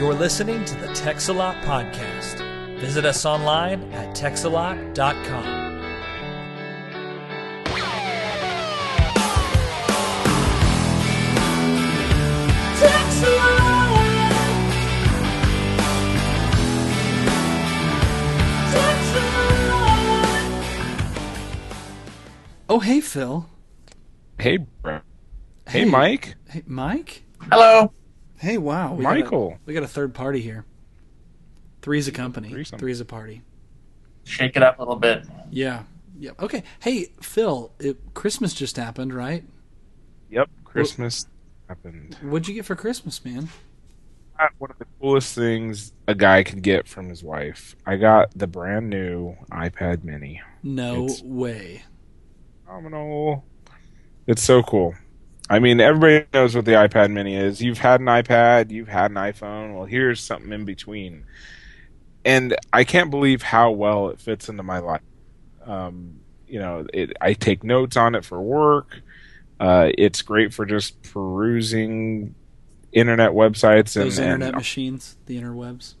You're listening to the Texalot Podcast. Visit us online at texalot.com. Oh, hey, Phil. Hey, bro. Hey, Mike. Hey, Mike. Hello. Hey, wow. We got a- Michael. we got a third party here. Three's a company. Threesome. Three's a party. Shake it up a little bit. Yeah. Yep. Okay. Hey, Phil. It, Christmas just happened, right? Yep. Christmas happened. What'd you get for Christmas, man? One of the coolest things a guy could get from his wife. I got the brand new iPad Mini. No It's- way. Phenomenal. It's so cool. I mean, everybody knows what the iPad Mini is. You've had an iPad, you've had an iPhone. Well, here's something in between. And I can't believe how well it fits into my life. Um, you know, it, I take notes on it for work. Uh, it's great for just perusing internet websites and, internet and machines, the interwebs.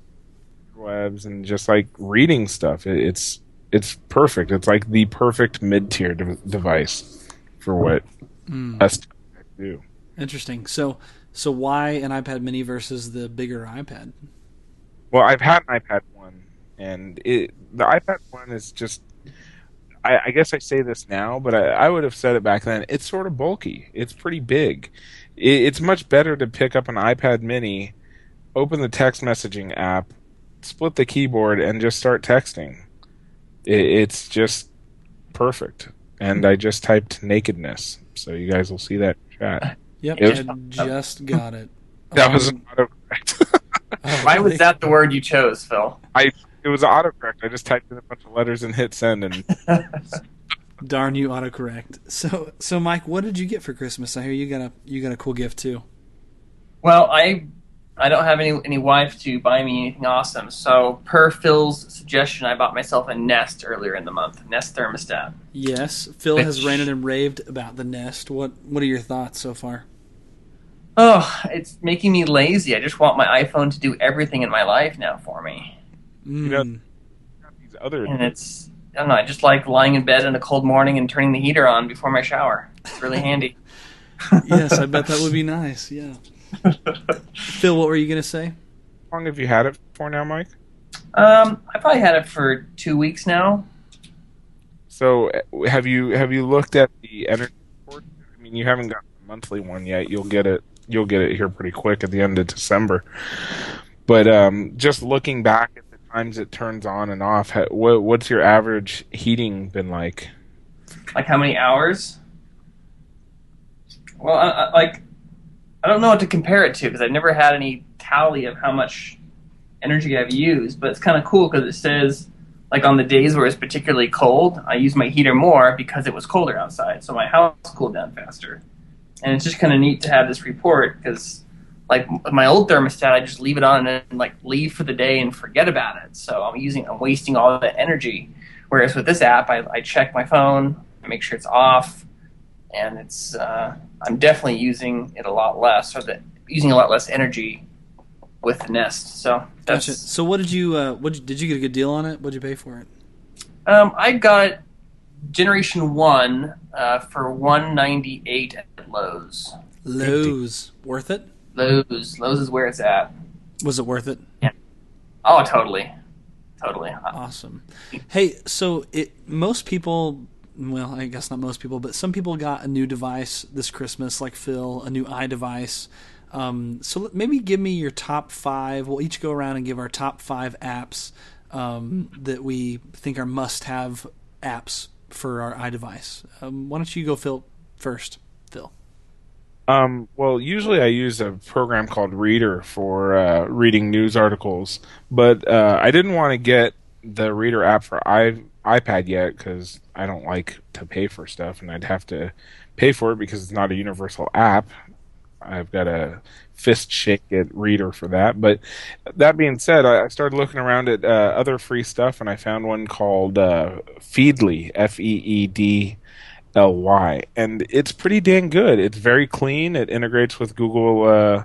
webs and just like reading stuff. It, it's it's perfect. It's like the perfect mid tier de- device for what Mm. us do. Interesting. So, so why an iPad Mini versus the bigger iPad? Well, I've had an iPad one, and it the iPad one is just. I, I guess I say this now, but I, I would have said it back then. It's sort of bulky. It's pretty big. It, it's much better to pick up an iPad Mini, open the text messaging app, split the keyboard, and just start texting. It, it's just perfect. And I just typed nakedness, so you guys will see that in chat. Yep. It I just got it. That was Um, autocorrect. oh, Why was that the word you chose, Phil? I it was autocorrect. I just typed in a bunch of letters and hit send, and Darn you, autocorrect. So, so Mike, what did you get for Christmas? I hear you got a you got a cool gift too. Well, I I don't have any any wife to buy me anything awesome. So, per Phil's suggestion, I bought myself a Nest earlier in the month. Nest thermostat. Yes, Phil has ranted and raved about the Nest. What What are your thoughts so far? Oh, it's making me lazy. I just want my iPhone to do everything in my life now for me. Mm. know- these other And it's I don't know. I just like lying in bed in a cold morning and turning the heater on before my shower. It's really handy. yes, I bet that would be nice. Yeah. Phil, what were you gonna say? How long have you had it for now, Mike? Um, I probably had it for two weeks now. So, uh, have you have you looked at the energy report? I mean, you haven't got the monthly one yet. You'll get it. You'll get it here pretty quick at the end of December. But um, just looking back at the times it turns on and off, what, what's your average heating been like? Like how many hours? Well, I, I, like I don't know what to compare it to because I've never had any tally of how much energy I've used. But it's kind of cool because it says like on the days where it's particularly cold, I use my heater more because it was colder outside, so my house cooled down faster. And it's just kind of neat to have this report because like my old thermostat, I just leave it on and like leave for the day and forget about it. So I'm using, I'm wasting all that energy. Whereas with this app, I, I check my phone, make sure it's off, and it's uh, I'm definitely using it a lot less, or the, using a lot less energy with the Nest. So that's Gotcha. So, what did you? Uh, what did you get a good deal on it? What'd you pay for it? um, I got Generation One uh, for one ninety eight at Lowe's. Lowe's. Worth it? Lowe's, Lowe's is where it's at. Was it worth it? Yeah. Oh, totally, totally. Awesome. Hey, so it most people, well, I guess not most people, but some people got a new device this Christmas, like Phil, a new iDevice. Um, so maybe give me your top five. We'll each go around and give our top five apps um, that we think are must-have apps for our iDevice. Um, why don't you go, Phil, first? Phil. Um, well, usually I use a program called Reader for uh, reading news articles, but uh, I didn't want to get the Reader app for i iPad yet because I don't like to pay for stuff, and I'd have to pay for it because it's not a universal app. I've got a fist shake at Reader for that. But that being said, I started looking around at uh, other free stuff, and I found one called uh, Feedly, F E E D L Y, and it's pretty dang good. It's very clean. It integrates with Google uh,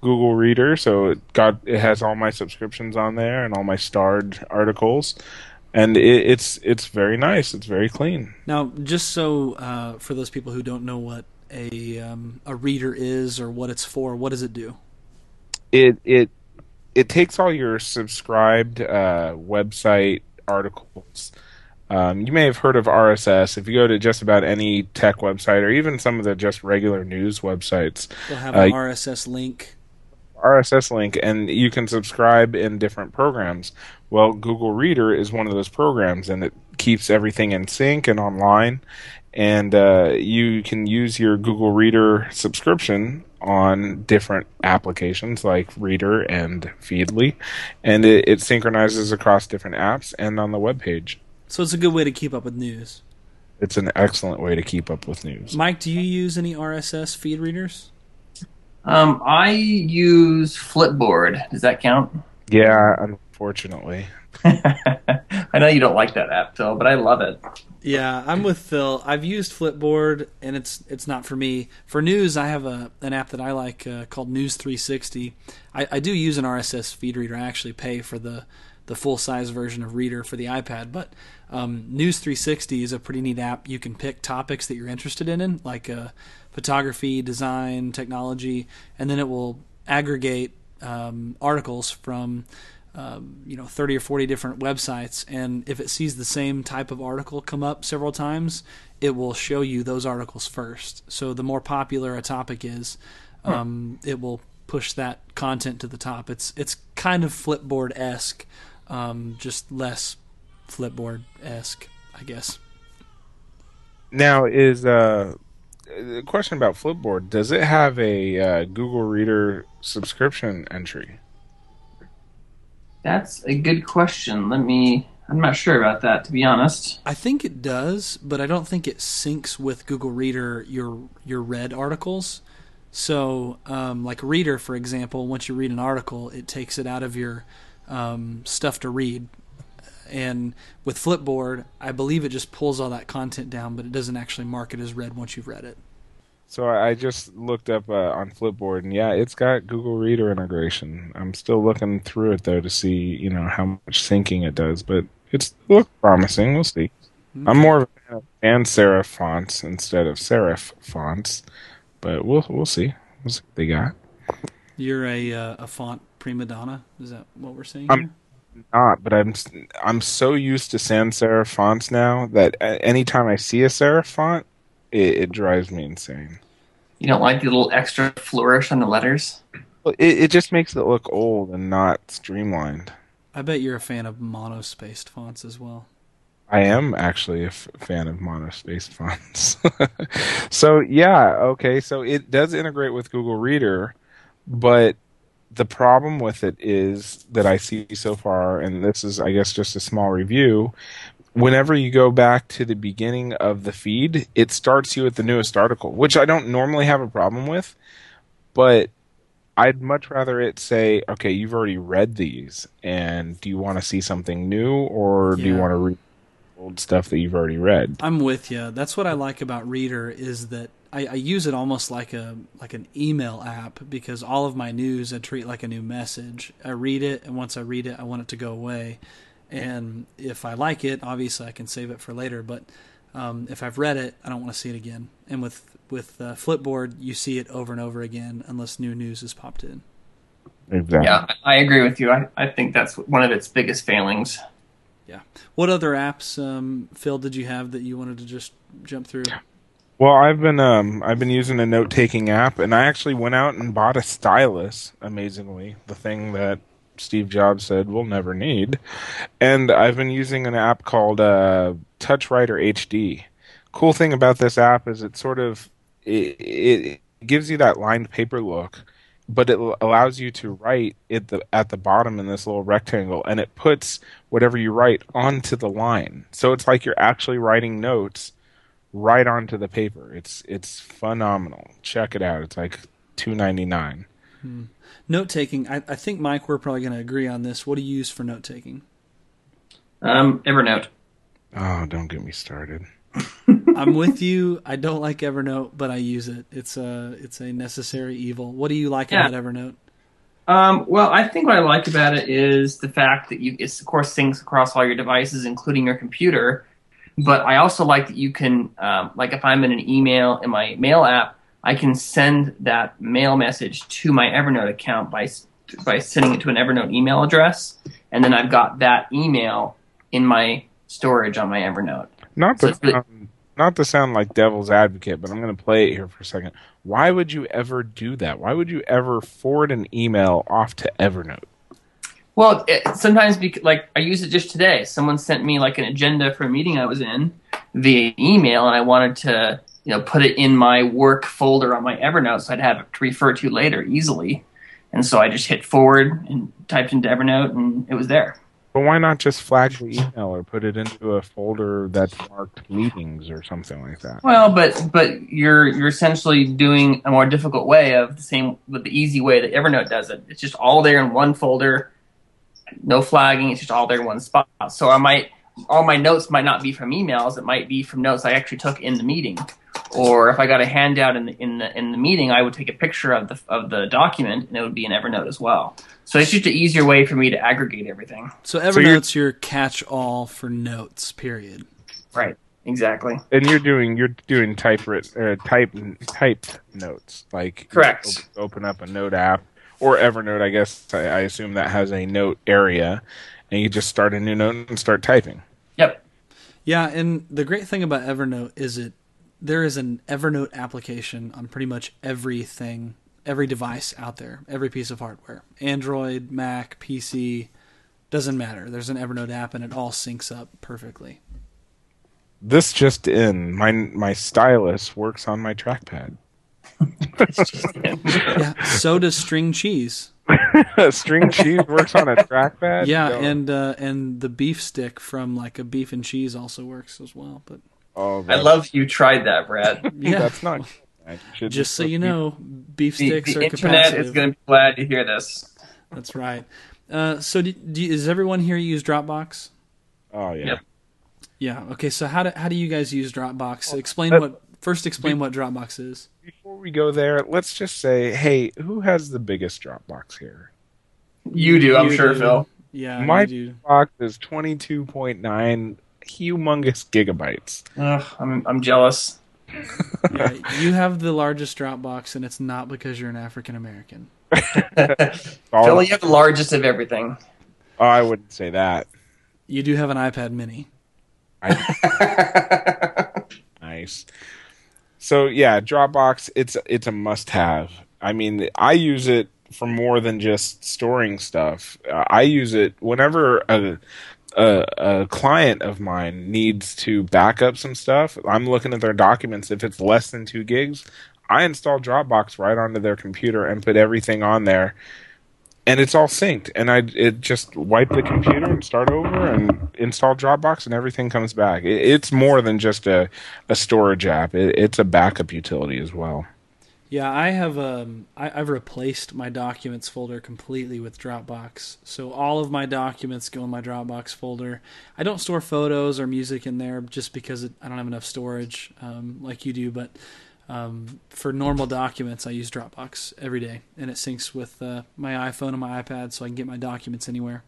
Google Reader, so it got it has all my subscriptions on there and all my starred articles, and it, it's it's very nice. It's very clean. Now, just so uh, for those people who don't know what a um, a reader is or what it's for, what does it do? It it it takes all your subscribed uh, website articles. Um, you may have heard of RSS. If you go to just about any tech website or even some of the just regular news websites, They'll have Uh, an RSS link. RSS link, and you can subscribe in different programs. Well, Google Reader is one of those programs, and it keeps everything in sync and online. And uh, you can use your Google Reader subscription on different applications like Reader and Feedly, and it, it synchronizes across different apps and on the web page. So it's a good way to keep up with news. It's an excellent way to keep up with news. Mike, do you use any RSS feed readers? Um, I use Flipboard. Does that count? Yeah, unfortunately. I know you don't like that app, Phil, but I love it. Yeah, I'm with Phil. I've used Flipboard, and it's it's not for me. For news, I have a an app that I like uh, called News 360. I, I do use an RSS feed reader. I actually pay for the the full size version of Reader for the iPad, but um, News 360 is a pretty neat app. You can pick topics that you're interested in, in like uh, photography, design, technology, and then it will aggregate um, articles from um, you know 30 or 40 different websites and if it sees the same type of article come up several times it will show you those articles first so the more popular a topic is um, it will push that content to the top it's it's kind of flipboard-esque um, just less flipboard-esque i guess Now is uh the question about Flipboard? Does it have a uh, Google Reader subscription entry? That's a good question. Let me. I'm not sure about that, to be honest. I think it does, but I don't think it syncs with Google Reader your your read articles. So, um, like Reader, for example, once you read an article, it takes it out of your um, stuff to read. And with Flipboard, I believe it just pulls all that content down, but it doesn't actually mark it as read once you've read it. So I just looked up uh, on Flipboard, and yeah, it's got Google Reader integration. I'm still looking through it though to see you know how much syncing it does, but it's it looks promising. We'll see. I'm more of a fan of sans serif fonts instead of serif fonts, but we'll we'll see. We'll see what they got. You're a uh, a font prima donna. Is that what we're saying? I'm- here? not, but I'm I'm so used to sans serif fonts now that anytime I see a serif font, it, it drives me insane. You don't like the little extra flourish on the letters? Well, It, it just makes it look old and not streamlined. I bet you're a fan of monospaced fonts as well. I am actually a f- fan of monospaced fonts. so yeah, okay, so it does integrate with Google Reader, but the problem with it is that I see so far, and this is, I guess, just a small review. Whenever you go back to the beginning of the feed, it starts you at the newest article, which I don't normally have a problem with, but I'd much rather it say, okay, you've already read these, and do you want to see something new, or do you want to read old stuff that you've already read? I'm with you. That's what I like about Reader is that I, I use it almost like a like an email app because all of my news I treat like a new message. I read it, and once I read it, I want it to go away. And if I like it, obviously I can save it for later. But um, if I've read it, I don't want to see it again. And with with uh, Flipboard, you see it over and over again unless new news is popped in. Exactly. Yeah, I I agree with you. I, I think that's one of its biggest failings. Yeah. What other apps, um, Phil, did you have that you wanted to just jump through? Well, I've been um I've been using a note taking app, and I actually went out and bought a stylus. Amazingly, the thing that Steve Jobs said we'll never need, and I've been using an app called uh, TouchWriter HD. Cool thing about this app is it sort of it, it gives you that lined paper look, but it allows you to write at the at the bottom in this little rectangle, and it puts whatever you write onto the line. So it's like you're actually writing notes right onto the paper. It's it's phenomenal. Check it out. It's like two ninety nine. Note taking. I, I think Mike, we're probably going to agree on this. What do you use for note taking? Um, Evernote. Oh, don't get me started. I'm with you. I don't like Evernote, but I use it. It's a it's a necessary evil. What do you like Yeah. about Evernote? Um, well, I think what I like about it is the fact that you, it's of course syncs across all your devices, including your computer. But I also like that you can, um, like if I'm in an email in my mail app, I can send that mail message to my Evernote account by by sending it to an Evernote email address, and then I've got that email in my storage on my Evernote. Not to really- sound, not to sound like devil's advocate, but I'm going to play it here for a second. Why would you ever do that? Why would you ever forward an email off to Evernote? Well, it, sometimes bec- like I use it just today. Someone sent me like an agenda for a meeting I was in via email, and I wanted to you know put it in my work folder on my Evernote so I'd have it to refer to later easily. And so I just hit forward and typed into Evernote, and it was there. But why not just flag the email or put it into a folder that's marked meetings or something like that? Well, but but you're you're essentially doing a more difficult way of the same with the easy way that Evernote does it. It's just all there in one folder, no flagging. It's just all there in one spot. So I might all my notes might not be from emails. It might be from notes I actually took in the meeting, or if I got a handout in the in the in the meeting, I would take a picture of the of the document and it would be in Evernote as well. So it's just an easier way for me to aggregate everything. So you're- Evernote's your catch-all for notes. Period. Right. Exactly. And you're doing you're doing typewritten uh, type typed notes like Correct. Open up a note app or Evernote. I guess I, I assume that has a note area, and you just start a new note and start typing. Yep. Yeah, and the great thing about Evernote is it there is an Evernote application on pretty much everything, every device out there, every piece of hardware. Android, Mac, PC, doesn't matter. There's an Evernote app and it all syncs up perfectly. This just in, my my stylus works on my trackpad. Yeah, so does string cheese. String cheese works on a trackpad. Yeah, No. and uh, and the beef stick from like a beef and cheese also works as well. But oh, I love you tried that, Brad. yeah, That's not. You just so you know, beef The, sticks the are internet capacitive. is going to be glad to hear this. That's right. Uh, so, do, do you, does everyone here use Dropbox? Oh yeah. Yep. Yeah. Okay. So, how do how do you guys use Dropbox? Explain uh, what first. Explain what Dropbox is. Before we go there, let's just say, hey, who has the biggest Dropbox here? You do, I'm You sure. Phil. Yeah, My you do. Dropbox is twenty two point nine humongous gigabytes. Ugh, I'm I'm jealous. Yeah, you have the largest Dropbox, and it's not because you're an African American. All- you have the largest of everything. oh, I wouldn't say that. You do have an iPad Mini. Nice. So yeah, Dropbox it's it's a must have. I mean, I use it for more than just storing stuff. Uh, I use it whenever a, a a client of mine needs to back up some stuff. I'm looking at their documents. If it's less than two gigs, I install Dropbox right onto their computer and put everything on there. And it's all synced, and I it just wipe the computer and start over and install Dropbox, and everything comes back. It, it's more than just a, a storage app; it, it's a backup utility as well. Yeah, I have um I, I've replaced my documents folder completely with Dropbox. So all of my documents go in my Dropbox folder. I don't store photos or music in there just because it, I don't have enough storage um, like you do. But um, for normal documents, I use Dropbox every day, and it syncs with uh, my iPhone and my iPad, so I can get my documents anywhere.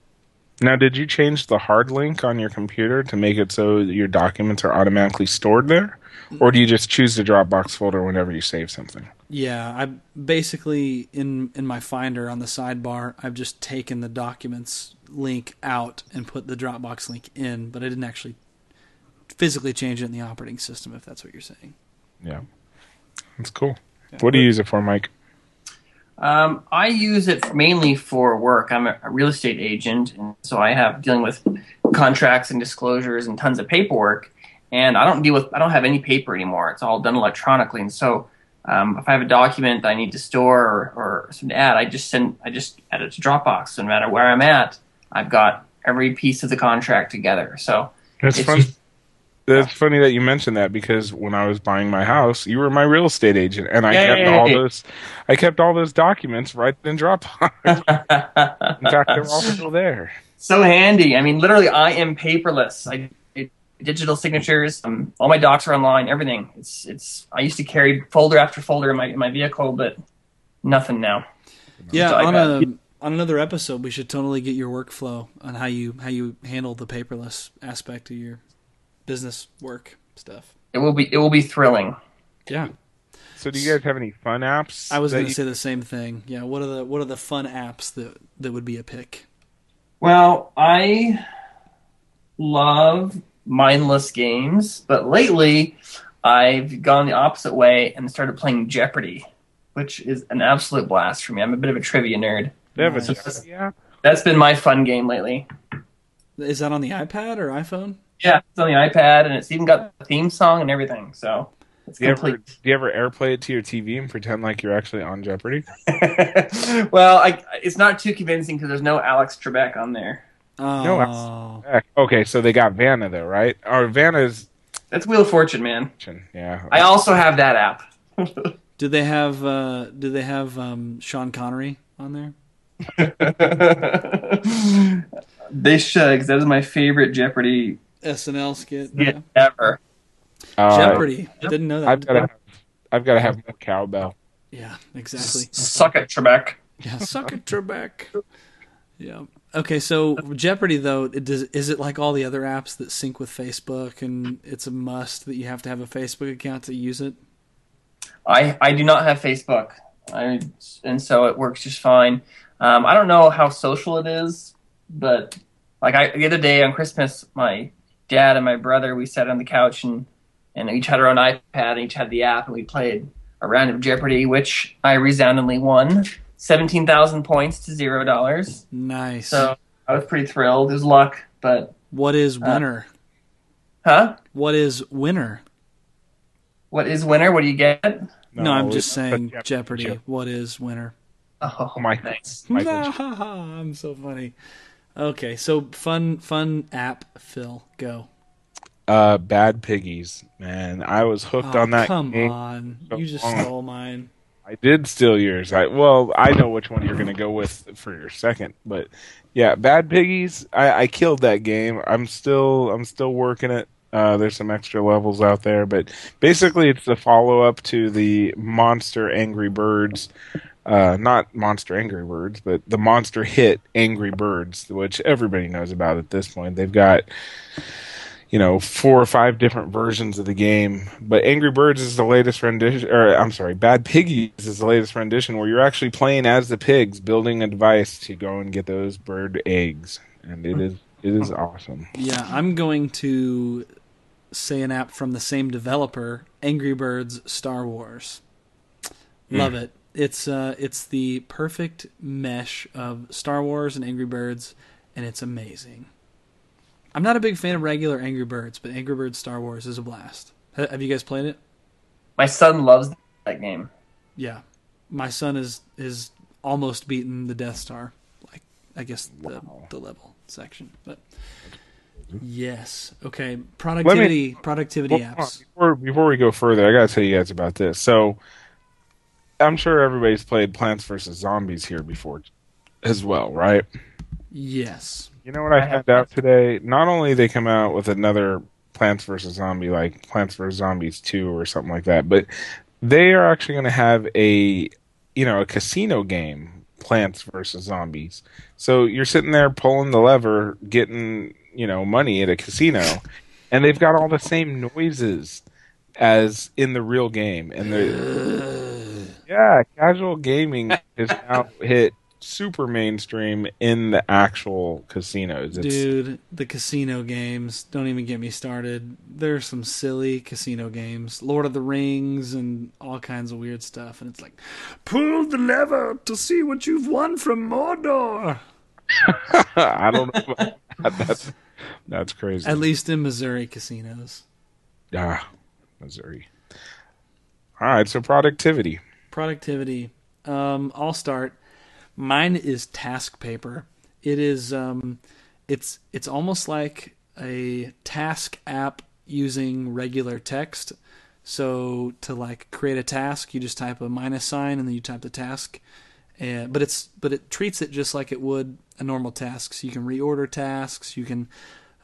Now, did you change the hard link on your computer to make it so your documents are automatically stored there, or do you just choose the Dropbox folder whenever you save something? Yeah, I basically in in my Finder on the sidebar, I've just taken the documents link out and put the Dropbox link in, but I didn't actually physically change it in the operating system. If that's what you're saying. Yeah, that's cool. What do you use it for, Mike? Um, I use it mainly for work. I'm a, a real estate agent, and so I have dealing with contracts and disclosures and tons of paperwork. And I don't deal with I don't have any paper anymore. It's all done electronically. And so um, if I have a document that I need to store or, or something to add, I just send I just add it to Dropbox. So no matter where I'm at, I've got every piece of the contract together. So It's It's fun. just- It's funny that you mentioned that because when I was buying my house, you were my real estate agent, and I kept all those. I kept all those documents right in Dropbox. In fact, they're all still there. so handy. I mean, literally, I am paperless. I- digital signatures. Um, all my docs are online. Everything. It's it's. I used to carry folder after folder in my in my vehicle, but nothing now. Yeah, So on got- a on another episode, we should totally get your workflow on how you how you handle the paperless aspect of your business work stuff. It will be it will be thrilling. Yeah, So, do you guys have any fun apps? I was going to you- say the same thing. Yeah, what are the what are the fun apps that that would be a pick? Well, I love mindless games, but lately I've gone the opposite way and started playing Jeopardy, which is an absolute blast for me. I'm a bit of a trivia nerd. They have a Nice. Jeopardy app? That's been my fun game lately. Is that on the iPad or iPhone? Yeah, it's on the iPad and it's even got the theme song and everything. So Do you, ever, do you ever airplay it to your TV and pretend like you're actually on Jeopardy? well, I, it's not too convincing because there's no Alex Trebek on there. Oh, No, Heck, Okay, so they got Vanna though, right? Or Vanna's, That's Wheel of Fortune, man. yeah. I also have that app. do they have uh, do they have um, Sean Connery on there? they should, because that is my favorite Jeopardy SNL skit. skit ever. Uh, Jeopardy. I didn't know that. I've got to have, I've got to have more cowbell. Yeah, exactly. Suck it, Trebek. Yeah, suck it, Trebek. Yeah. Okay, so Jeopardy though, it does, is it like all the other apps that sync with Facebook, and it's a must that you have to have a Facebook account to use it? I, I do not have Facebook, I, and so it works just fine. Um, I don't know how social it is, but like I, the other day on Christmas, my dad and my brother we sat on the couch and and each had our own iPad and each had the app, and we played a round of Jeopardy, which I resoundingly won, seventeen thousand points to zero dollars. Nice. So I was pretty thrilled. It was luck, but what is winner? huh? what is winner? What is winner? What do you get? No, I'm just saying Jeopardy. What is winner? Oh, my- thanks. Michael. I'm so funny. Okay, so fun, fun app. Phil, go. Uh, Bad Piggies, man. I was hooked Oh, on that come game. on, so you just long. stole mine. I did steal yours. I well, I know which one you're to go with for your second, but yeah, Bad Piggies. I, I killed that game. I'm still I'm still working it. Uh, there's some extra levels out there, but basically it's the follow up to the Monster Angry Birds. Uh, not Monster Angry Birds, but the monster hit Angry Birds, which everybody knows about at this point. They've got you know four or five different versions of the game but angry birds is the latest rendition or i'm sorry bad piggies is the latest rendition where you're actually playing as the pigs building a device to go and get those bird eggs and it is it is awesome Yeah, I'm going to say an app from the same developer, Angry Birds Star Wars. Love it. It's uh it's the perfect mesh of Star Wars and Angry Birds and it's amazing. I'm not a big fan of regular Angry Birds, but Angry Birds Star Wars is a blast. Have you guys played it? My son loves that game. Yeah. My son is is almost beaten the Death Star. Like I guess the Wow. the level section. But yes. Okay. Productivity productivity Well, apps. before, before we go further i gotta tell you guys about this so i'm sure everybody's played plants vs zombies here before as well right Yes. You know what I I found out today? Not only they come out with another Plants vs Zombie like Plants vs Zombies 2 or something like that, but they are actually going to have a you know, a casino game, Plants vs Zombies. So you're sitting there pulling the lever, getting, you know, money at a casino, and they've got all the same noises as in the real game and the Yeah, casual gaming is now hit super mainstream in the actual casinos. It's, Dude, the casino games, don't even get me started. There's some silly casino games. Lord of the Rings and all kinds of weird stuff. And it's like, pull the lever to see what you've won from Mordor. I don't know. That. That's that's crazy. At least in Missouri casinos. ah, Missouri. All right, so productivity. Productivity. Um, I'll start. Mine is TaskPaper. It is um, it's it's almost like a task app using regular text. So to like create a task, you just type a minus sign and then you type the task. And, but it's but it treats it just like it would a normal task. So you can reorder tasks. You can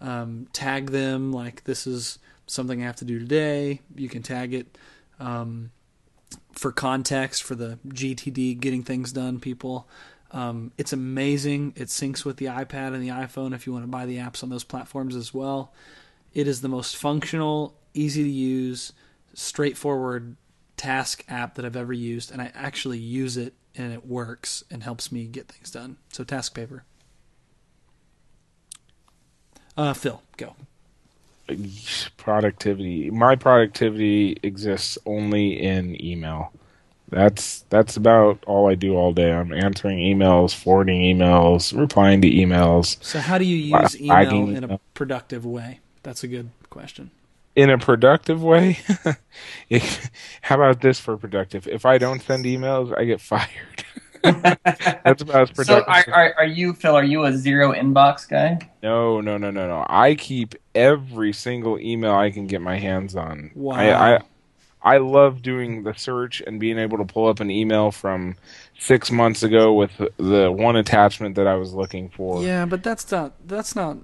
um, tag them like this is something I have to do today. You can tag it. Um, for context for the GTD getting things done people. Um, it's amazing. It syncs with the iPad and the iPhone if you want to buy the apps on those platforms as well. It is the most functional, easy to use, straightforward task app that I've ever used, and I actually use it and it works and helps me get things done. So, TaskPaper. Uh, Phil, go. Productivity. My productivity exists only in email. That's that's about all I do all day. I'm answering emails, forwarding emails, replying to emails. So, how do you use email in a productive way? That's a good question. In a productive way, how about this for productive? If I don't send emails, I get fired. That's about as So productive. are, are, are you Phil? Are you a zero inbox guy? No, no, no, no, no. I keep every single email I can get my hands on. Wow. I, I I love doing the search and being able to pull up an email from six months ago with the one attachment that I was looking for. Yeah, but that's not that's not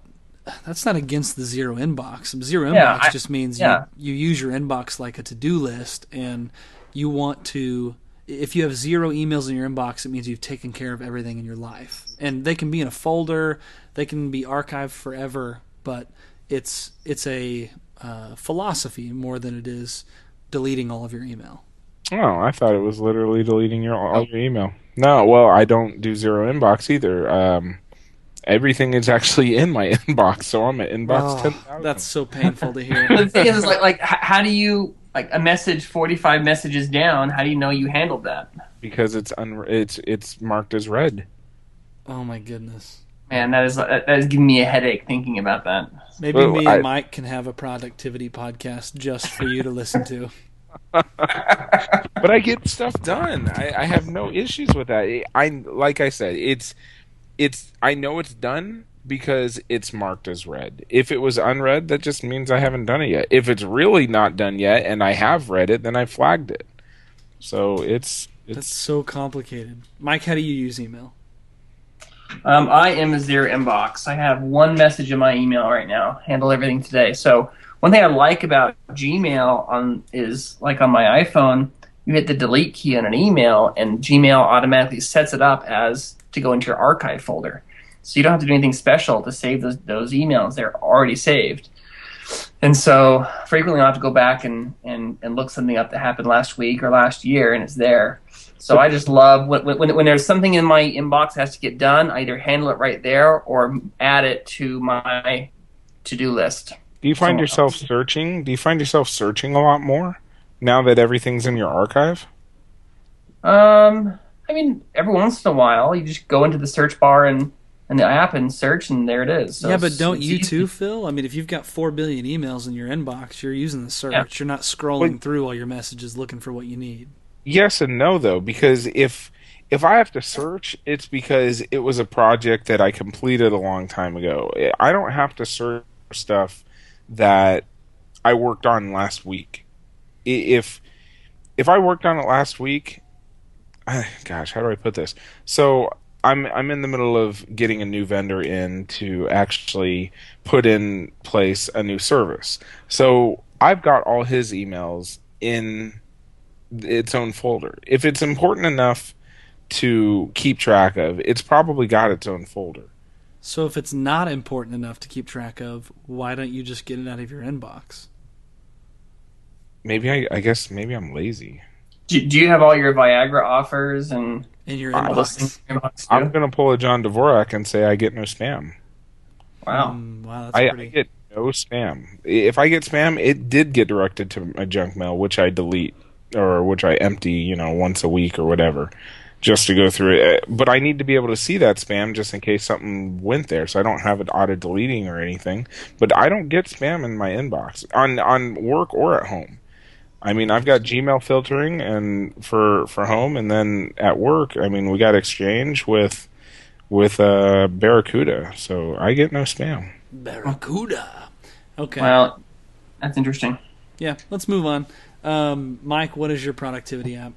that's not against the zero inbox. Zero Yeah, inbox I- just means yeah. you, you use your inbox like a to do list, and you want to. If you have zero emails in your inbox, it means you've taken care of everything in your life, and they can be in a folder, they can be archived forever, but it's it's a uh, philosophy more than it is deleting all of your email. Oh, I thought it was literally deleting your all your email. No, well, I don't do zero inbox either. Um, everything is actually in my inbox, so I'm at inbox Oh, ten thousand. that's so painful to hear. the thing is, is like, like, how do you like a message forty-five messages down? How do you know you handled that? because it's un- it's it's marked as read. oh my goodness. Man, that is that that is giving me a headache thinking about that. Maybe Well, me and Mike can have a productivity podcast just for you to listen to. but I get stuff done. I, I have no issues with that. I like I said, it's it's I know it's done because it's marked as read. If it was unread, that just means I haven't done it yet. If it's really not done yet and I have read it, then I flagged it. So it's That's it's so complicated. Mike, how do you use email? Um, I am a zero inbox. I have one message in my email right now. Handle everything today. So one thing I like about Gmail on is like on my iPhone, you hit the delete key on an email, and Gmail automatically sets it up as to go into your archive folder. So you don't have to do anything special to save those those emails. They're already saved. And so frequently I'll have to go back and, and, and look something up that happened last week or last year, and it's there. So I just love when, when, when there's something in my inbox that has to get done, I either handle it right there or add it to my to do list. Do you find yourself else. searching? Do you find yourself searching a lot more now that everything's in your archive? Um, I mean, every once in a while, you just go into the search bar and, and the app and search, and there it is. So yeah, but don't you easy. too, Phil? I mean, if you've got four billion emails in your inbox, you're using the search. You're not scrolling Well- through all your messages looking for what you need. Yes and no though, because if if I have to search, it's because it was a project that I completed a long time ago. I don't have to search stuff that I worked on last week. If if I worked on it last week, gosh, how do I put this? So I'm I'm in the middle of getting a new vendor in to actually put in place a new service. So I've got all his emails in its own folder. If it's important enough to keep track of, it's probably got its own folder. So if it's not important enough to keep track of, why don't you just get it out of your inbox? Maybe I, I guess maybe I'm lazy. Do, do you have all your Viagra offers and In your I all those things inbox. in your inbox I'm gonna pull a John Dvorak and say I get no spam. Wow. Mm, wow, that's I, I get no spam. If I get spam, it did get directed to my junk mail, which I delete or which I empty, you know, once a week or whatever, just to go through it. But I need to be able to see that spam just in case something went there, so I don't have it auto deleting or anything. But I don't get spam in my inbox on on work or at home. I mean, I've got Gmail filtering and for for home, and then at work, I mean, we got Exchange with with uh, Barracuda, so I get no spam. Barracuda. Okay. Well, that's interesting. yeah, let's move on. Um, Mike, what is your productivity app?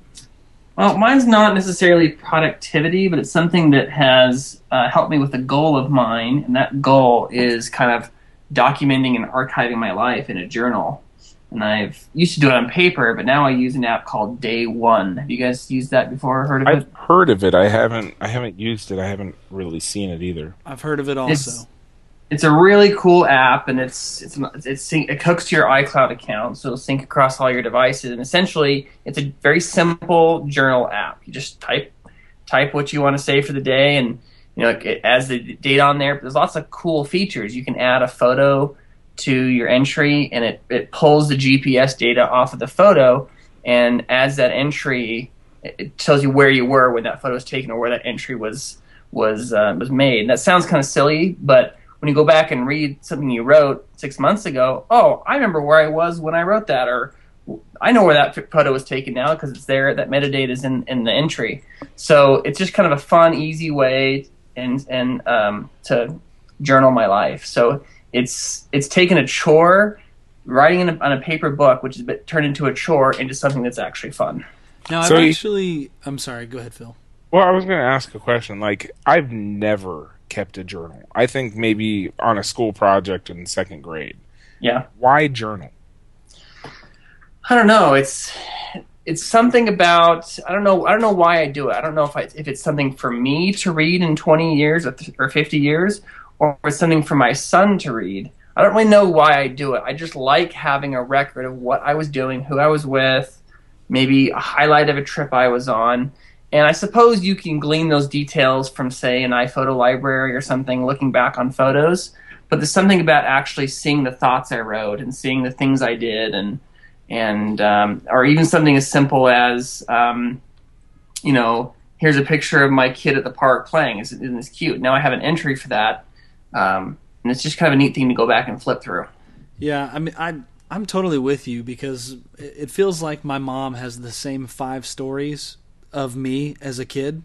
Well, mine's not necessarily productivity, but it's something that has uh, helped me with a goal of mine, and that goal is kind of documenting and archiving my life in a journal. And I've used to do it on paper, but now I use an app called Day One. Have you guys used that before? or Heard of it? I've heard of it. I haven't. I haven't used it. I haven't really seen it either. I've heard of it also. It's- It's a really cool app, and it's it's it's sync, it hooks to your iCloud account, so it'll sync across all your devices. And essentially, it's a very simple journal app. You just type type what you want to say for the day, and you know it adds the date on there. But there's lots of cool features. You can add a photo to your entry, and it it pulls the GPS data off of the photo and adds that entry. It tells you where you were when that photo was taken, or where that entry was was uh, was made. And that sounds kind of silly, but when you go back and read something you wrote six months ago, oh, I remember where I was when I wrote that, or I know where that photo was taken now because it's there. That metadata is in, in the entry. So it's just kind of a fun, easy way and and um, to journal my life. So it's it's taken a chore, writing in a, on a paper book, which has been turned into a chore, into something that's actually fun. Now, So I've you- actually. I'm sorry. Go ahead, Phil. Well, I was going to ask a question. Like, I've never kept a journal. I think maybe on a school project in second grade. Yeah. Why journal? I don't know. It's it's something about I don't know I don't know why I do it. I don't know if I, if it's something for me to read in 20 years or, th- or 50 years or something for my son to read. I don't really know why I do it. I just like having a record of what I was doing, who I was with, maybe a highlight of a trip I was on. And I suppose you can glean those details from, say, an iPhoto library or something, looking back on photos. But there's something about actually seeing the thoughts I wrote and seeing the things I did, and and um, or even something as simple as, um, you know, here's a picture of my kid at the park playing. Isn't this cute? Now I have an entry for that, um, and it's just kind of a neat thing to go back and flip through. Yeah, I mean, I I'm totally with you because it feels like my mom has the same five stories of me as a kid,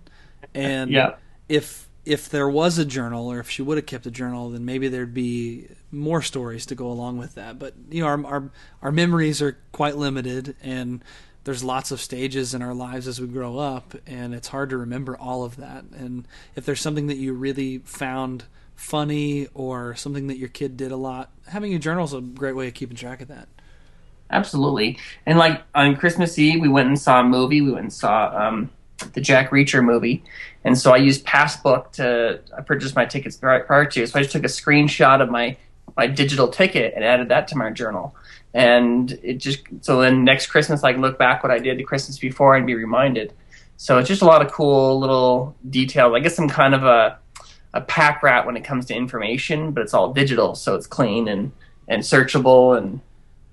and Yeah. if if there was a journal or if she would have kept a journal, then maybe there'd be more stories to go along with that. But you know, our our, our memories are quite limited, and there's lots of stages in our lives as we grow up, and it's hard to remember all of that. And if there's something that you really found funny or something that your kid did a lot, having a journal is a great way of keeping track of that. Absolutely. And like on Christmas Eve, we went and saw a movie. We went and saw um, the Jack Reacher movie. And so I used Passbook to I purchased my tickets prior prior to. So I just took a screenshot of my my digital ticket and added that to my journal. And it just so then next Christmas I can look back what I did the Christmas before and be reminded. So it's just a lot of cool little details. I guess I'm kind of a a pack rat when it comes to information, but it's all digital, so it's clean and and searchable and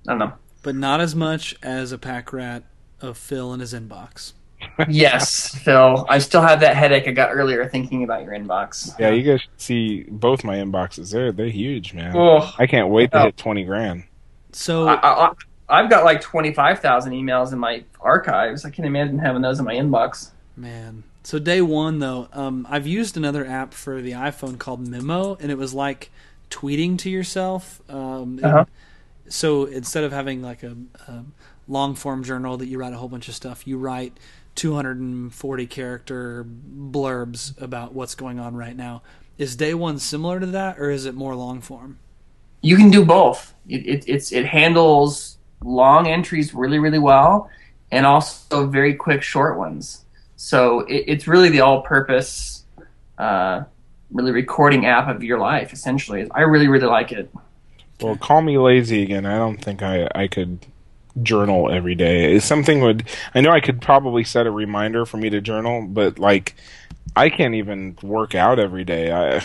I don't know. But not as much as a pack rat of Phil in his inbox. yes, Phil. I still have that headache I got earlier thinking about your inbox. Yeah, you guys should see both my inboxes. They're they're huge, man. Oh, I can't wait to Oh. hit twenty grand. So I, I, I've got like twenty five thousand emails in my archives. I can't imagine having those in my inbox. Man. So day one though, um, I've used another app for the iPhone called Memo, and it was like tweeting to yourself. Um, Uh-huh. so instead of having like a, a long form journal that you write a whole bunch of stuff, you write 240 character blurbs about what's going on right now. Is day one similar to that, or is it more long form? You can do both. It, it, it's it handles long entries really really well, and also very quick short ones. So it, it's really the all purpose, uh, really recording app of your life. Essentially, I really really like it. Well, call me lazy again. I don't think I I could journal every day. Something would I know I could probably set a reminder for me to journal, but like I can't even work out every day. I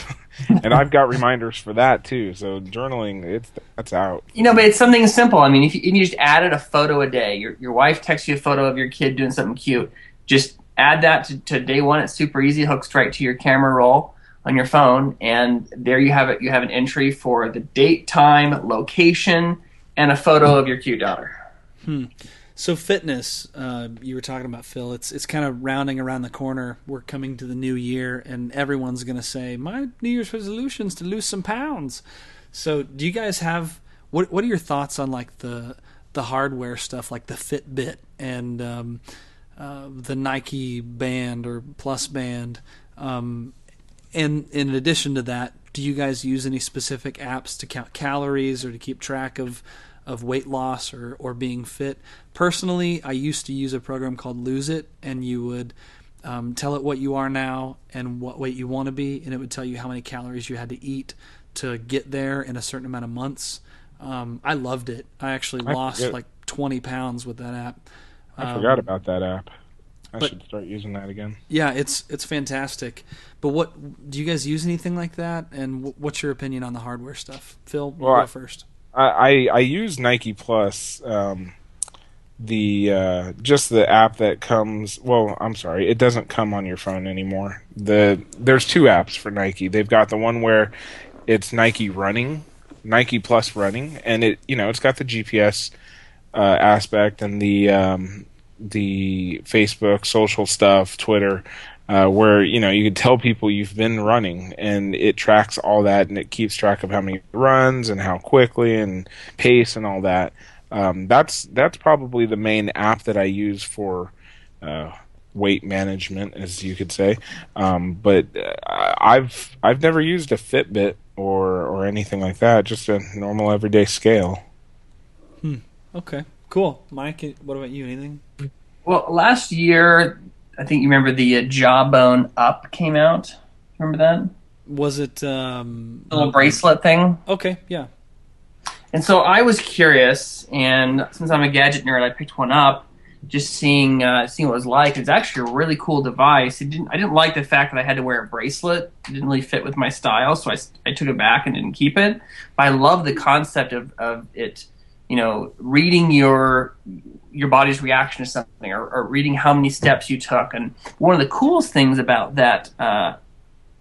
and I've got reminders for that too. So journaling, it's that's out. You know, but it's something simple. I mean, if you, if you just added a photo a day, your your wife texts you a photo of your kid doing something cute, just add that to, to day one. It's super easy. Hooks right to your camera roll on your phone, and there you have it. You have an entry for the date, time, location, and a photo of your cute daughter. Hmm. So fitness, uh, you were talking about Phil. It's it's kind of rounding around the corner. We're coming to the new year, and everyone's going to say, "My New Year's resolution is to lose some pounds." So, do you guys have what? What are your thoughts on like the the hardware stuff, like the Fitbit and um, uh, the Nike Band or Plus Band? Um, and in addition to that, do you guys use any specific apps to count calories or to keep track of of weight loss or or being fit. Personally, I used to use a program called Lose It, and you would um, tell it what you are now and what weight you want to be, and it would tell you how many calories you had to eat to get there in a certain amount of months. Um, I loved it. I actually lost like 20 pounds with that app. I Um, forgot about that app. I but- should start using that again. Yeah, it's it's fantastic. But what do you guys use anything like that? And wh- what's your opinion on the hardware stuff? Phil, you Well, go I- first. I, I, I use Nike Plus, um, the uh, just the app that comes. Well, I'm sorry, it doesn't come on your phone anymore. The there's two apps for Nike. They've got the one where it's Nike Running, Nike Plus Running, and it you know it's got the GPS uh, aspect and the um, the Facebook social stuff, Twitter. Uh, where you know you can tell people you've been running, and it tracks all that, and it keeps track of how many runs and how quickly and pace and all that. Um, that's that's probably the main app that I use for uh, weight management, as you could say. Um, but uh, I've I've never used a Fitbit or or anything like that. Just a normal everyday scale. Hmm. Okay, cool. Mike, what about you? Anything? Well, last year, I think you remember the uh, Jawbone Up came out. Remember that Was it um, the little bracelet thing? Okay, yeah. And so I was curious, and since I'm a gadget nerd, I picked one up, just seeing uh, seeing what it was like. It's actually a really cool device. It didn't I didn't like the fact that I had to wear a bracelet. It didn't really fit with my style, so I, I took it back and didn't keep it. But I love the concept of, of it, you know, reading your your body's reaction to something, or, or reading how many steps you took. And one of the coolest things about that uh,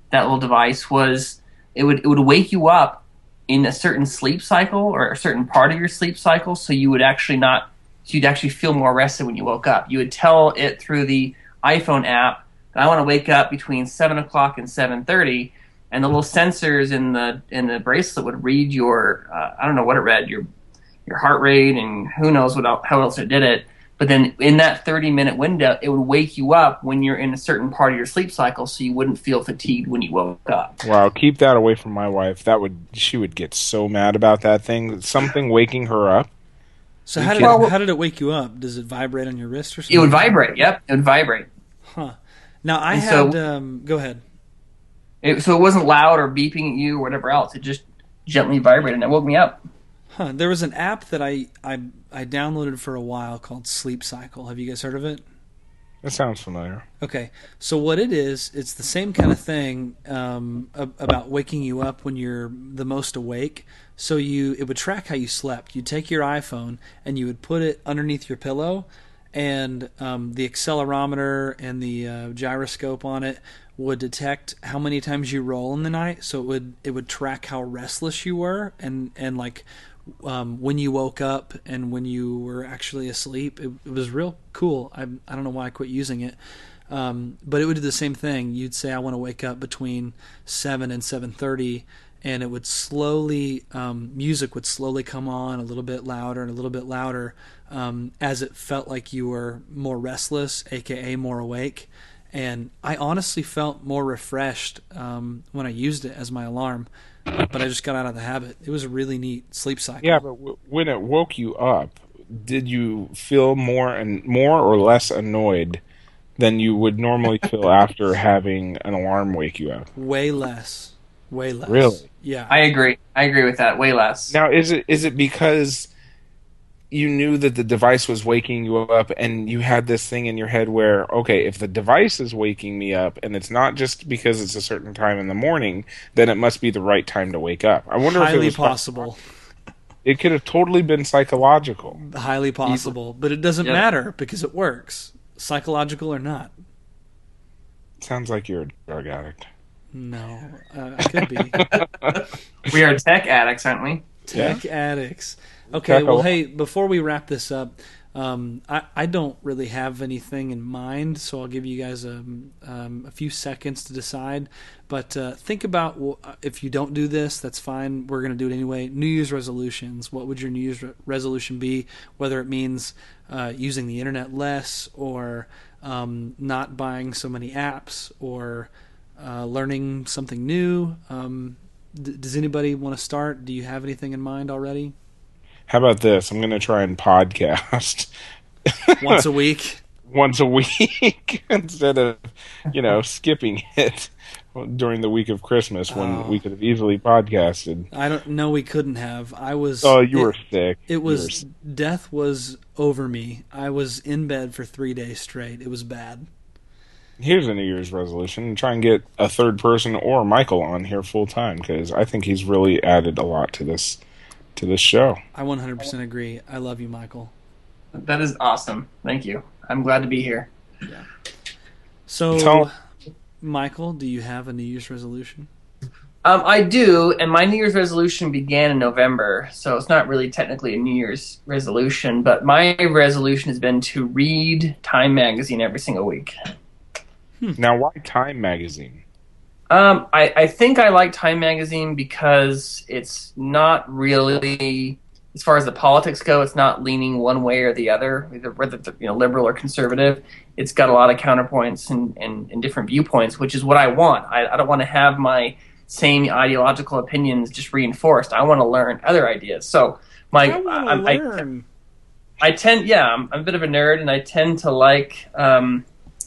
that little device was it would it would wake you up in a certain sleep cycle or a certain part of your sleep cycle. So you would actually not so you'd actually feel more rested when you woke up. You would tell it through the iphone app that i want to wake up between 7 o'clock and 7.30 and the little sensors in the in the bracelet would read your uh, i don't know what it read your your heart rate and who knows what el- how else it did it but then in that 30 minute window it would wake you up when you're in a certain part of your sleep cycle so you wouldn't feel fatigued when you woke up Wow, keep that away from my wife. That would she would get so mad about that thing. Something waking her up. So how did Well, it, how did it wake you up? Does it vibrate on your wrist or something? it would vibrate yep it would vibrate Huh. Now I And had. so- um, go ahead. It, so it wasn't loud or beeping at you or whatever else. It just gently vibrated and it woke me up. Huh. There was an app that I, I I downloaded for a while called Sleep Cycle. Have you guys heard of it? That sounds familiar. Okay, so what it is, it's the same kind of thing um, about waking you up when you're the most awake. So you, it would track how you slept. You'd take your iPhone and you would put it underneath your pillow, and um, the accelerometer and the uh, gyroscope on it would detect how many times you roll in the night. So it would it would track how restless you were and and like um, when you woke up and when you were actually asleep. It, it was real cool. I I don't know why I quit using it, um, but it would do the same thing. You'd say I want to wake up between seven and seven thirty, and it would slowly um, music would slowly come on a little bit louder and a little bit louder um, as it felt like you were more restless, aka more awake. And I honestly felt more refreshed um, when I used it as my alarm, but I just got out of the habit. It was a really neat sleep cycle. Yeah, but w- when it woke you up, did you feel more and more or less annoyed than you would normally feel after having an alarm wake you up? Way less. Way less. Really? Yeah. I agree. I agree with that. Way less. Now, is it is it because you knew that the device was waking you up and you had this thing in your head where okay, if the device is waking me up and it's not just because it's a certain time in the morning, then it must be the right time to wake up. I wonder if it highly was possible. It could have totally been psychological. Highly possible. But it doesn't Yeah. matter because it works. Psychological or not. Sounds like you're a drug addict. No. Uh, I could be. we are tech addicts, aren't we? Tech addicts. Okay, well, hey, before we wrap this up, um, I, I don't really have anything in mind, so I'll give you guys a, um, a few seconds to decide. But uh, think about wh- if you don't do this, that's fine. We're going to do it anyway. New Year's resolutions. What would your New Year's re- resolution be? Whether it means uh, using the internet less, or um, not buying so many apps, or uh, learning something new. Um, d- does anybody want to start? Do you have anything in mind already? How about this? I'm going to try and podcast Once a week. once a week instead of, you know, skipping it during the week of Christmas when Oh. we could have easily podcasted. I don't know. We couldn't have. I was. Oh, you it- were sick. It was were death was over me. I was in bed for three days straight. It was bad. Here's a New Year's resolution: try and get a third person or Michael on here full time because I think he's really added a lot to this to this show. I 100% agree. I love you, Michael. That is awesome. Thank you. I'm glad to be here. Yeah. So, Tell- Michael, do you have a New Year's resolution? Um, I do, and my New Year's resolution began in November, so it's not really technically a New Year's resolution, but my resolution has been to read Time magazine every single week. Now, why Time Magazine? Um, I, I think I like Time magazine because it's not really, as far as the politics go, it's not leaning one way or the other, either whether you know liberal or conservative. It's got a lot of counterpoints and, and, and different viewpoints, which is what I want. I, I don't want to have my same ideological opinions just reinforced. I want to learn other ideas. So my I, I, learn. I tend, yeah, I'm, I'm a bit of a nerd, and I tend to like um,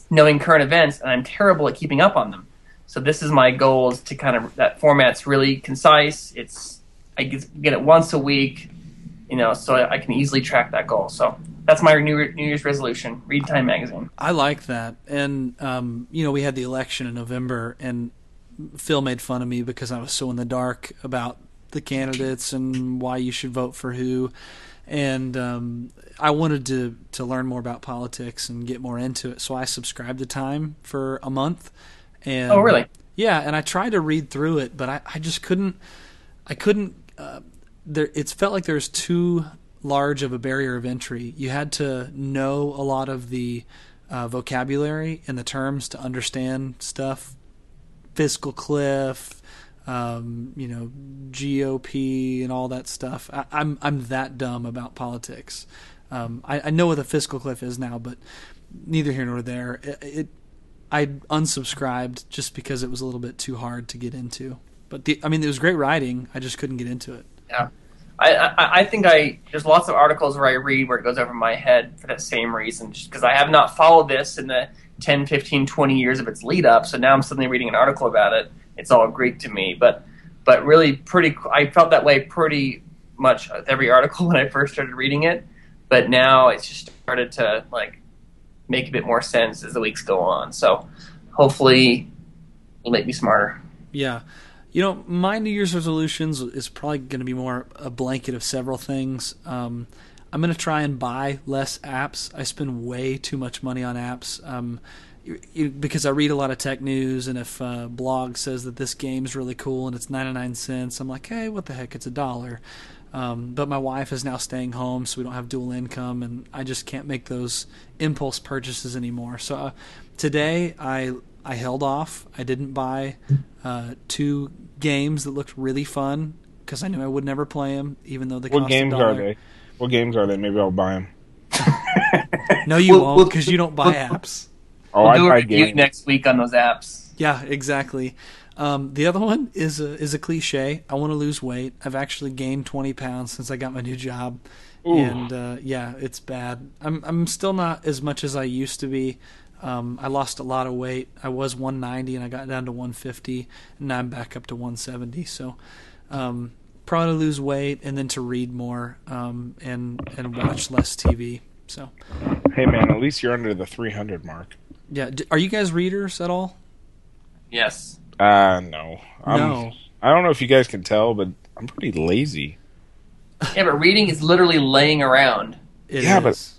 knowing current events, and I'm terrible at keeping up on them. So this is my goal: is to kind of that format's really concise. It's I get, it once a week, you know, so I, I can easily track that goal. So that's my New, New Year's resolution: read Time magazine. I like that. And, um, you know, we had the election in November, and Phil made fun of me because I was so in the dark about the candidates and why you should vote for who. And um, I wanted to, to learn more about politics and get more into it. So I subscribed to Time for a month. And Oh, really? Yeah, and I tried to read through it, but I, I just couldn't. I couldn't. Uh, there, it felt like there was too large of a barrier of entry. You had to know a lot of the uh, vocabulary and the terms to understand stuff. Fiscal cliff, um, you know, GOP and all that stuff. I, I'm I'm that dumb about politics. Um, I, I know what a fiscal cliff is now, but neither here nor there. It, it I unsubscribed just because it was a little bit too hard to get into. But the, I mean, it was great writing. I just couldn't get into it. Yeah. I, I, I think I there's lots of articles where I read where it goes over my head for that same reason, just because I have not followed this in the 10, 15, 20 years of its lead up. So now I'm suddenly reading an article about it. It's all Greek to me, but but really pretty. I felt that way pretty much with every article when I first started reading it, but now it's just started to like make a bit more sense as the weeks go on. So hopefully it'll make me smarter. Yeah. You know, my New Year's resolutions is probably going to be more a blanket of several things. Um, I'm going to try and buy less apps. I spend way too much money on apps um, because I read a lot of tech news, and if a blog says that this game's really cool and it's 99 cents, I'm like, hey, what the heck? It's a dollar. Um, but my wife is now staying home, so we don't have dual income, and I just can't make those impulse purchases anymore. So uh, today, I I held off. I didn't buy uh, two games that looked really fun because I knew I would never play them, even though they What cost games a are dollar. they? What games are they? Maybe I'll buy them. No, you We'll- won't we'll- because you don't buy we'll- apps. Oh, we'll I do a buy review games. next week on those apps. Yeah, exactly. Um, the other one is a is a cliche. I want to lose weight. I've actually gained twenty pounds since I got my new job, Ooh. and uh, yeah, it's bad. I'm I'm still not as much as I used to be. Um, I lost a lot of weight. I was 190 and I got down to 150, and now I'm back up to 170. So, um, probably to lose weight and then to read more um, and and watch less TV. So, Hey man, at least you're under the 300 mark. yeah, are you guys readers at all? Yes. Uh no. I'm, No. I don't know if you guys can tell, but I'm pretty lazy. Yeah, but reading is literally laying around. It Yeah, but-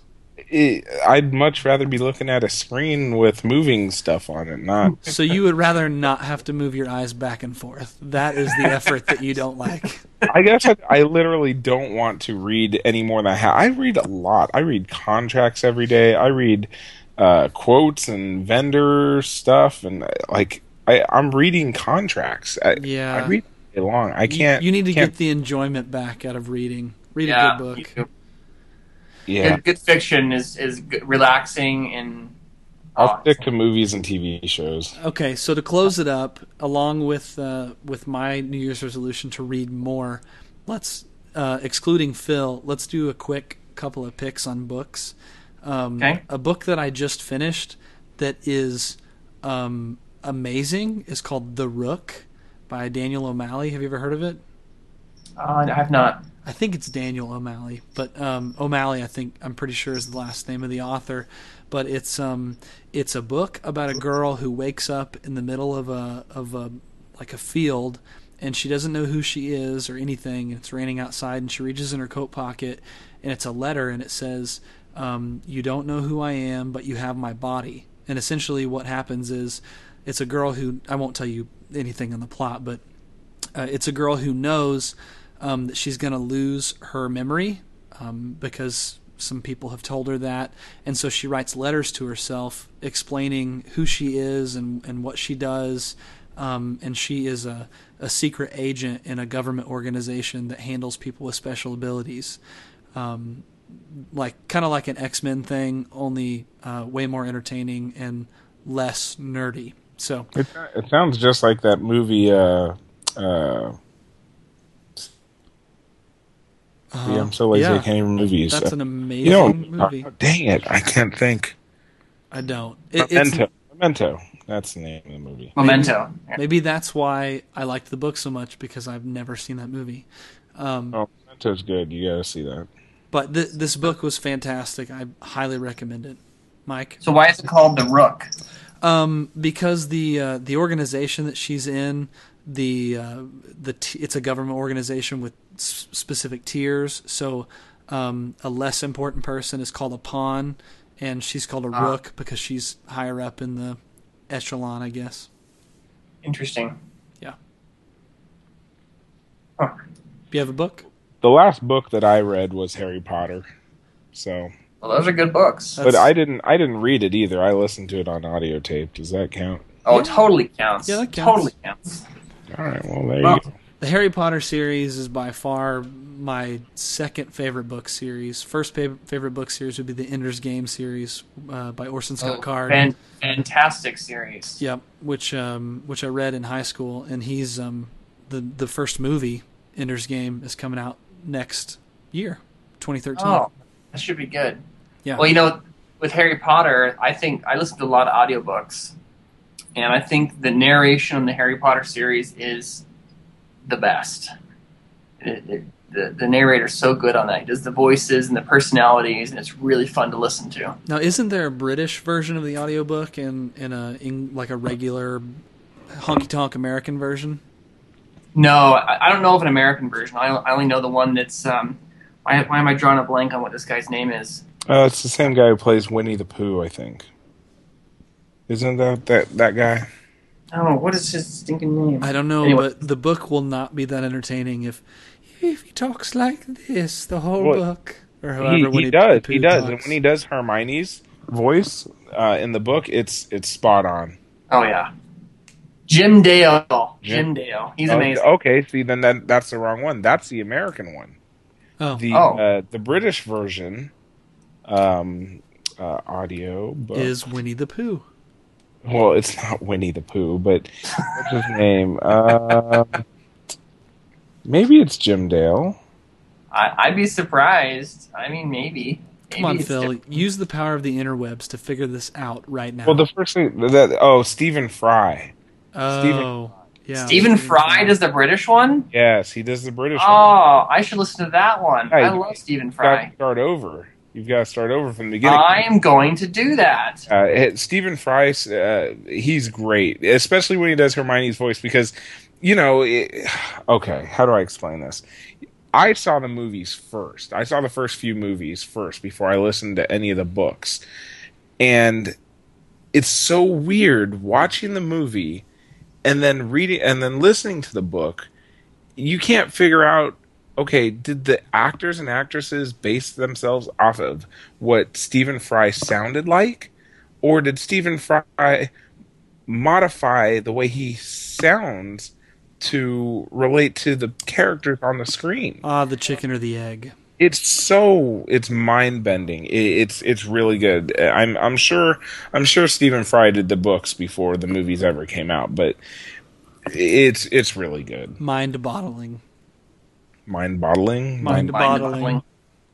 It, I'd much rather be looking at a screen with moving stuff on it, not. So you would rather not have to move your eyes back and forth. That is the effort that you don't like. I guess I, I literally don't want to read any more than I have. I read a lot. I read contracts every day. I read uh, quotes and vendor stuff, and like I, I'm reading contracts. I, Yeah. I read it long. I can't. You, need to can't- get the enjoyment back out of reading. Read yeah, a good book. Yeah, Good, good fiction is is good, relaxing and. I'll oh, stick to movies and TV shows. Okay, so to close it up, along with uh, with my New Year's resolution to read more, let's uh, excluding Phil, let's do a quick couple of picks on books. Um, Okay. A book that I just finished that is um, amazing is called The Rook by Daniel O'Malley. Have you ever heard of it? Uh, I have not. I think it's Daniel O'Malley, but um, O'Malley, I think I'm pretty sure is the last name of the author. But it's um, it's a book about a girl who wakes up in the middle of a of a like a field, and she doesn't know who she is or anything. And it's raining outside, and she reaches in her coat pocket, and it's a letter, and it says, um, "You don't know who I am, but you have my body." And essentially, what happens is, it's a girl who I won't tell you anything in the plot, but uh, it's a girl who knows um, that she's going to lose her memory um, because some people have told her that, and so she writes letters to herself explaining who she is and, and what she does. Um, and she is a, a secret agent in a government organization that handles people with special abilities. Um, like kind of like an X Men thing, only uh, way more entertaining and less nerdy. So It, it sounds just like that movie. Uh, uh, yeah, I'm so lazy I yeah. can't even movies. that's an Uh, amazing you know, movie. uh, dang it, I can't think. I don't. It, it's, Memento. Memento. That's the name of the movie. Memento. Yeah. maybe that's why I liked the book so much because I've never seen that movie. Um, Oh, Memento's good. You got to see that. But th- this book was fantastic. I highly recommend it. Mike, So why is it called the Rook? Um, because the uh, the organization that she's in, the uh, the t- it's a government organization with s- specific tiers. So um, a less important person is called a pawn, and she's called a Ah. rook because she's higher up in the echelon, I guess. Interesting. Yeah. Huh. Do you have a book? The last book that I read was Harry Potter. So, Well, those are good books. That's- but I didn't. I didn't read it either. I listened to it on audio tape. Does that count? Oh, it totally counts. Yeah, that counts. Totally counts. All right. Well, there Well, you go. The Harry Potter series is by far my second favorite book series. First fa- favorite book series would be the Ender's Game series uh, by Orson Scott Oh, Card. fan- fantastic series. Yep, which um, which I read in high school, and he's um, the the first movie Ender's Game is coming out next year, 2013. Oh, that should be good. Yeah. Well, you know, with Harry Potter, I think I listen to a lot of audiobooks, and I think the narration in the Harry Potter series is the best. It, it, the, the narrator's so good on that. He does the voices and the personalities, and it's really fun to listen to. Now, isn't there a British version of the audiobook and and a in, like a regular honky tonk American version? No, I, I don't know of an American version. I, I only know the one that's. Um, why, why am I drawing a blank on what this guy's name is? Uh, it's the same guy who plays Winnie the Pooh, I think. Isn't that that that guy? Oh, what is his stinking name? I don't know, Anyway. but the book will not be that entertaining if if he talks like this the whole Well, book or He, however he Winnie does. the He Pooh does. And when he does Hermione's voice uh, in the book, it's it's spot on. Oh yeah, Jim Dale. Jim- Jim Dale. He's Oh, amazing. Okay, see, then that, that's the wrong one. That's the American one. oh, The Oh. uh, the British version, um, uh, audio book. is Winnie the Pooh. well, it's not Winnie the Pooh, but what's his name? Uh, maybe it's Jim Dale. I, I'd be surprised. I mean, maybe. Come Maybe on, Phil. different. Use the power of the interwebs to figure this out right now. Well, the first thing that oh, Stephen Fry. oh, yeah. Stephen Fry does the British one. Yes, he does the British one. Oh, I should listen to that one. Yeah, I love Stephen Fry. start over. You've got to start over from the beginning. I am going to do that. Uh, Stephen Fry, uh, he's great, especially when he does Hermione's voice because, you know, it, okay, how do I explain this? I saw the movies first. I saw the first few movies first before I listened to any of the books. And it's so weird watching the movie and then reading and then listening to the book. You can't figure out okay, did the actors and actresses base themselves off of what Stephen Fry sounded like? Or did Stephen Fry modify the way he sounds to relate to the characters on the screen? Ah, the chicken or the egg. It's so it's mind bending. It's it's really good. I'm I'm sure I'm sure Stephen Fry did the books before the movies ever came out, but it's it's really good. Mind bottling. Mind boggling, Mind boggling.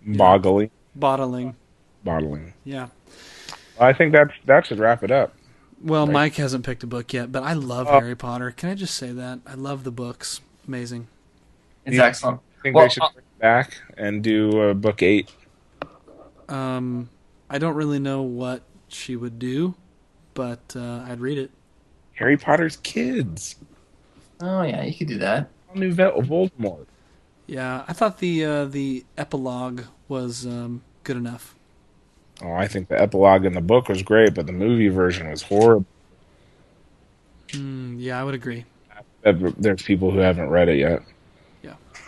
boggling, Bottling. bottling. Yeah. I think that's that should wrap it up. Well, Right. Mike hasn't picked a book yet, but I love Oh. Harry Potter. Can I just say that? I love the books. Amazing. It's Yeah. excellent. I think Well, they should uh, bring it back and do uh, book eight. Um, I don't really know what she would do, but uh, I'd read it. Harry Potter's kids. Oh yeah, you could do that. New vet of Voldemort. Yeah, I thought the uh, the epilogue was um, good enough. Oh, I think the epilogue in the book was great, but the movie version was horrible. Mm, yeah, I would agree. There's people who haven't read it yet.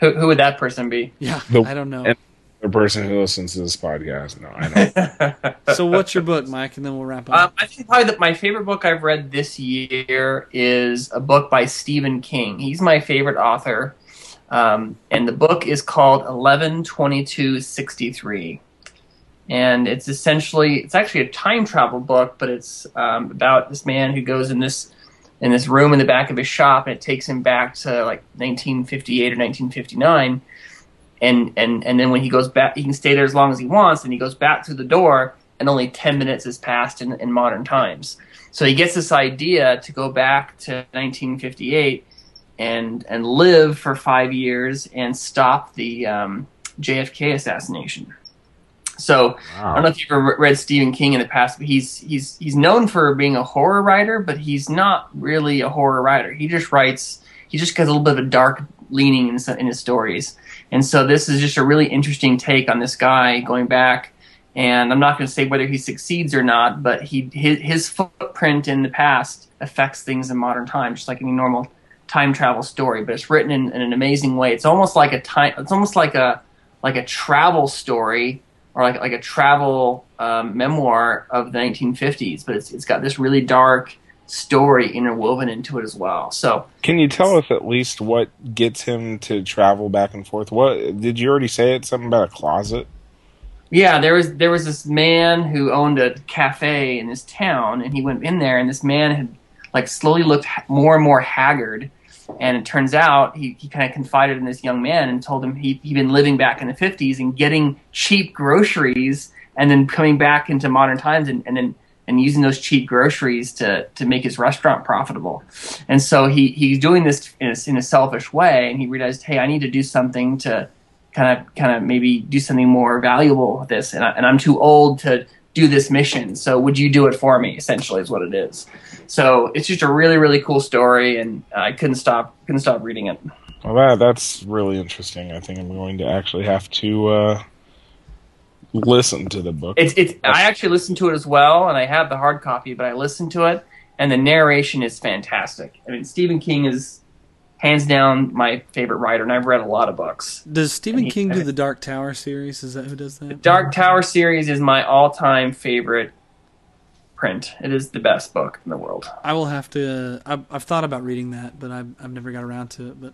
Who, who would that person be? Yeah, The- I don't know. and- The person who listens to this podcast, no, I know. so, what's your book, Mike? And then we'll wrap Um, up. I think probably that my favorite book I've read this year is a book by Stephen King. He's my favorite author, um, and the book is called Eleven Twenty Two Sixty Three, and it's essentially it's actually a time travel book, but it's um, about this man who goes in this in this room in the back of his shop, and it takes him back to like 1958 or 1959. And, and and then when he goes back, he can stay there as long as he wants. And he goes back through the door, and only 10 minutes has passed in, in modern times. So he gets this idea to go back to 1958 and and live for five years and stop the um, JFK assassination. So I don't know if you've ever read Stephen King in the past, but he's he's he's known for being a horror writer, but he's not really a horror writer. He just writes. He just has a little bit of a dark leaning in, some- in his stories, and so this is just a really interesting take on this guy going back. And I'm not going to say whether he succeeds or not, but he his, his footprint in the past affects things in modern time, just like any normal time travel story. But it's written in, in an amazing way. It's almost like a time. It's almost like a like a travel story or like like a travel um, memoir of the 1950s, but it's it's got this really dark story interwoven into it as well. So Can you tell us at least what gets him to travel back and forth? What did you already say? It something about a closet. yeah, there was there was this man who owned a cafe in this town, and he went in there, and this man had like slowly looked more and more haggard. And it turns out he, he kind of confided in this young man and told him he, he'd been living back in the 50s and getting cheap groceries and then coming back into modern times and, and then and using those cheap groceries to, to make his restaurant profitable. And so he, he's doing this in a, in a selfish way and he realized, hey, I need to do something to kind of kind of maybe do something more valuable with this and, I, and I'm too old to do this mission. So would you do it for me? Essentially, is what it is. So it's just a really really cool story, and I couldn't stop couldn't stop reading it. Well, that that's really interesting. I think I'm going to actually have to uh, listen to the book. It's it's I actually listened to it as well, and I have the hard copy, but I listened to it, and the narration is fantastic. I mean, Stephen King is hands down my favorite writer, and I've read a lot of books. Does Stephen he- King do the Dark Tower series? Is that who does that? The Dark Tower series is my all time favorite print. It is the best book in the world. I will have to. Uh, I've, I've thought about reading that, but I've, I've never got around to it. But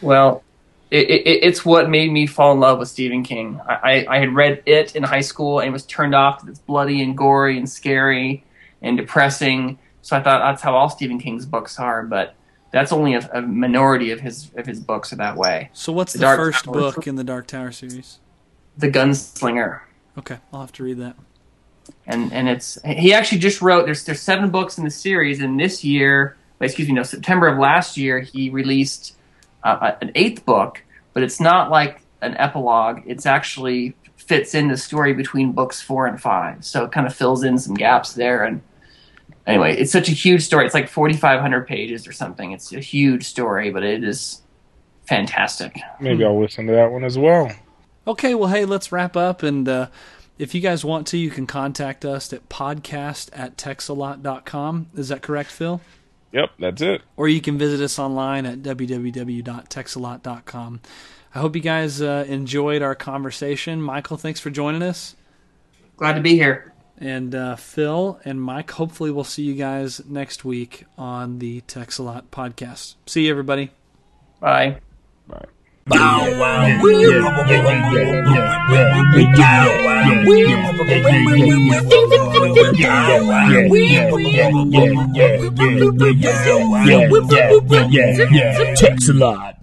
Well, it, it, it's what made me fall in love with Stephen King. I, I, I had read it in high school and was turned off because it's bloody and gory and scary and depressing. So I thought that's how all Stephen King's books are, but that's only a, a minority of his of his books are that way. so, what's The the, first Tower. book in the Dark Tower series? The Gunslinger. Okay, I'll have to read that. And and it's he actually just wrote there's there's seven books in the series and this year excuse me no September of last year he released uh, an eighth book but it's not like an epilogue. It's actually fits in the story between books four and five. So it kind of fills in some gaps there. And anyway it's such a huge story. It's like 4500 pages or something. It's a huge story but it is fantastic. Maybe I'll listen to that one as well. Okay, well, hey, let's wrap up. And uh, if you guys want to, you can contact us at podcast at texalot.com. Is that correct, Phil? Yep, that's it. Or you can visit us online at www.texalot.com. I hope you guys uh, enjoyed our conversation. Michael, thanks for joining us. glad to be here And uh, Phil and Mike, hopefully, we'll see you guys next week on the Texalot podcast. See you, everybody. bye Bye. Text a lot.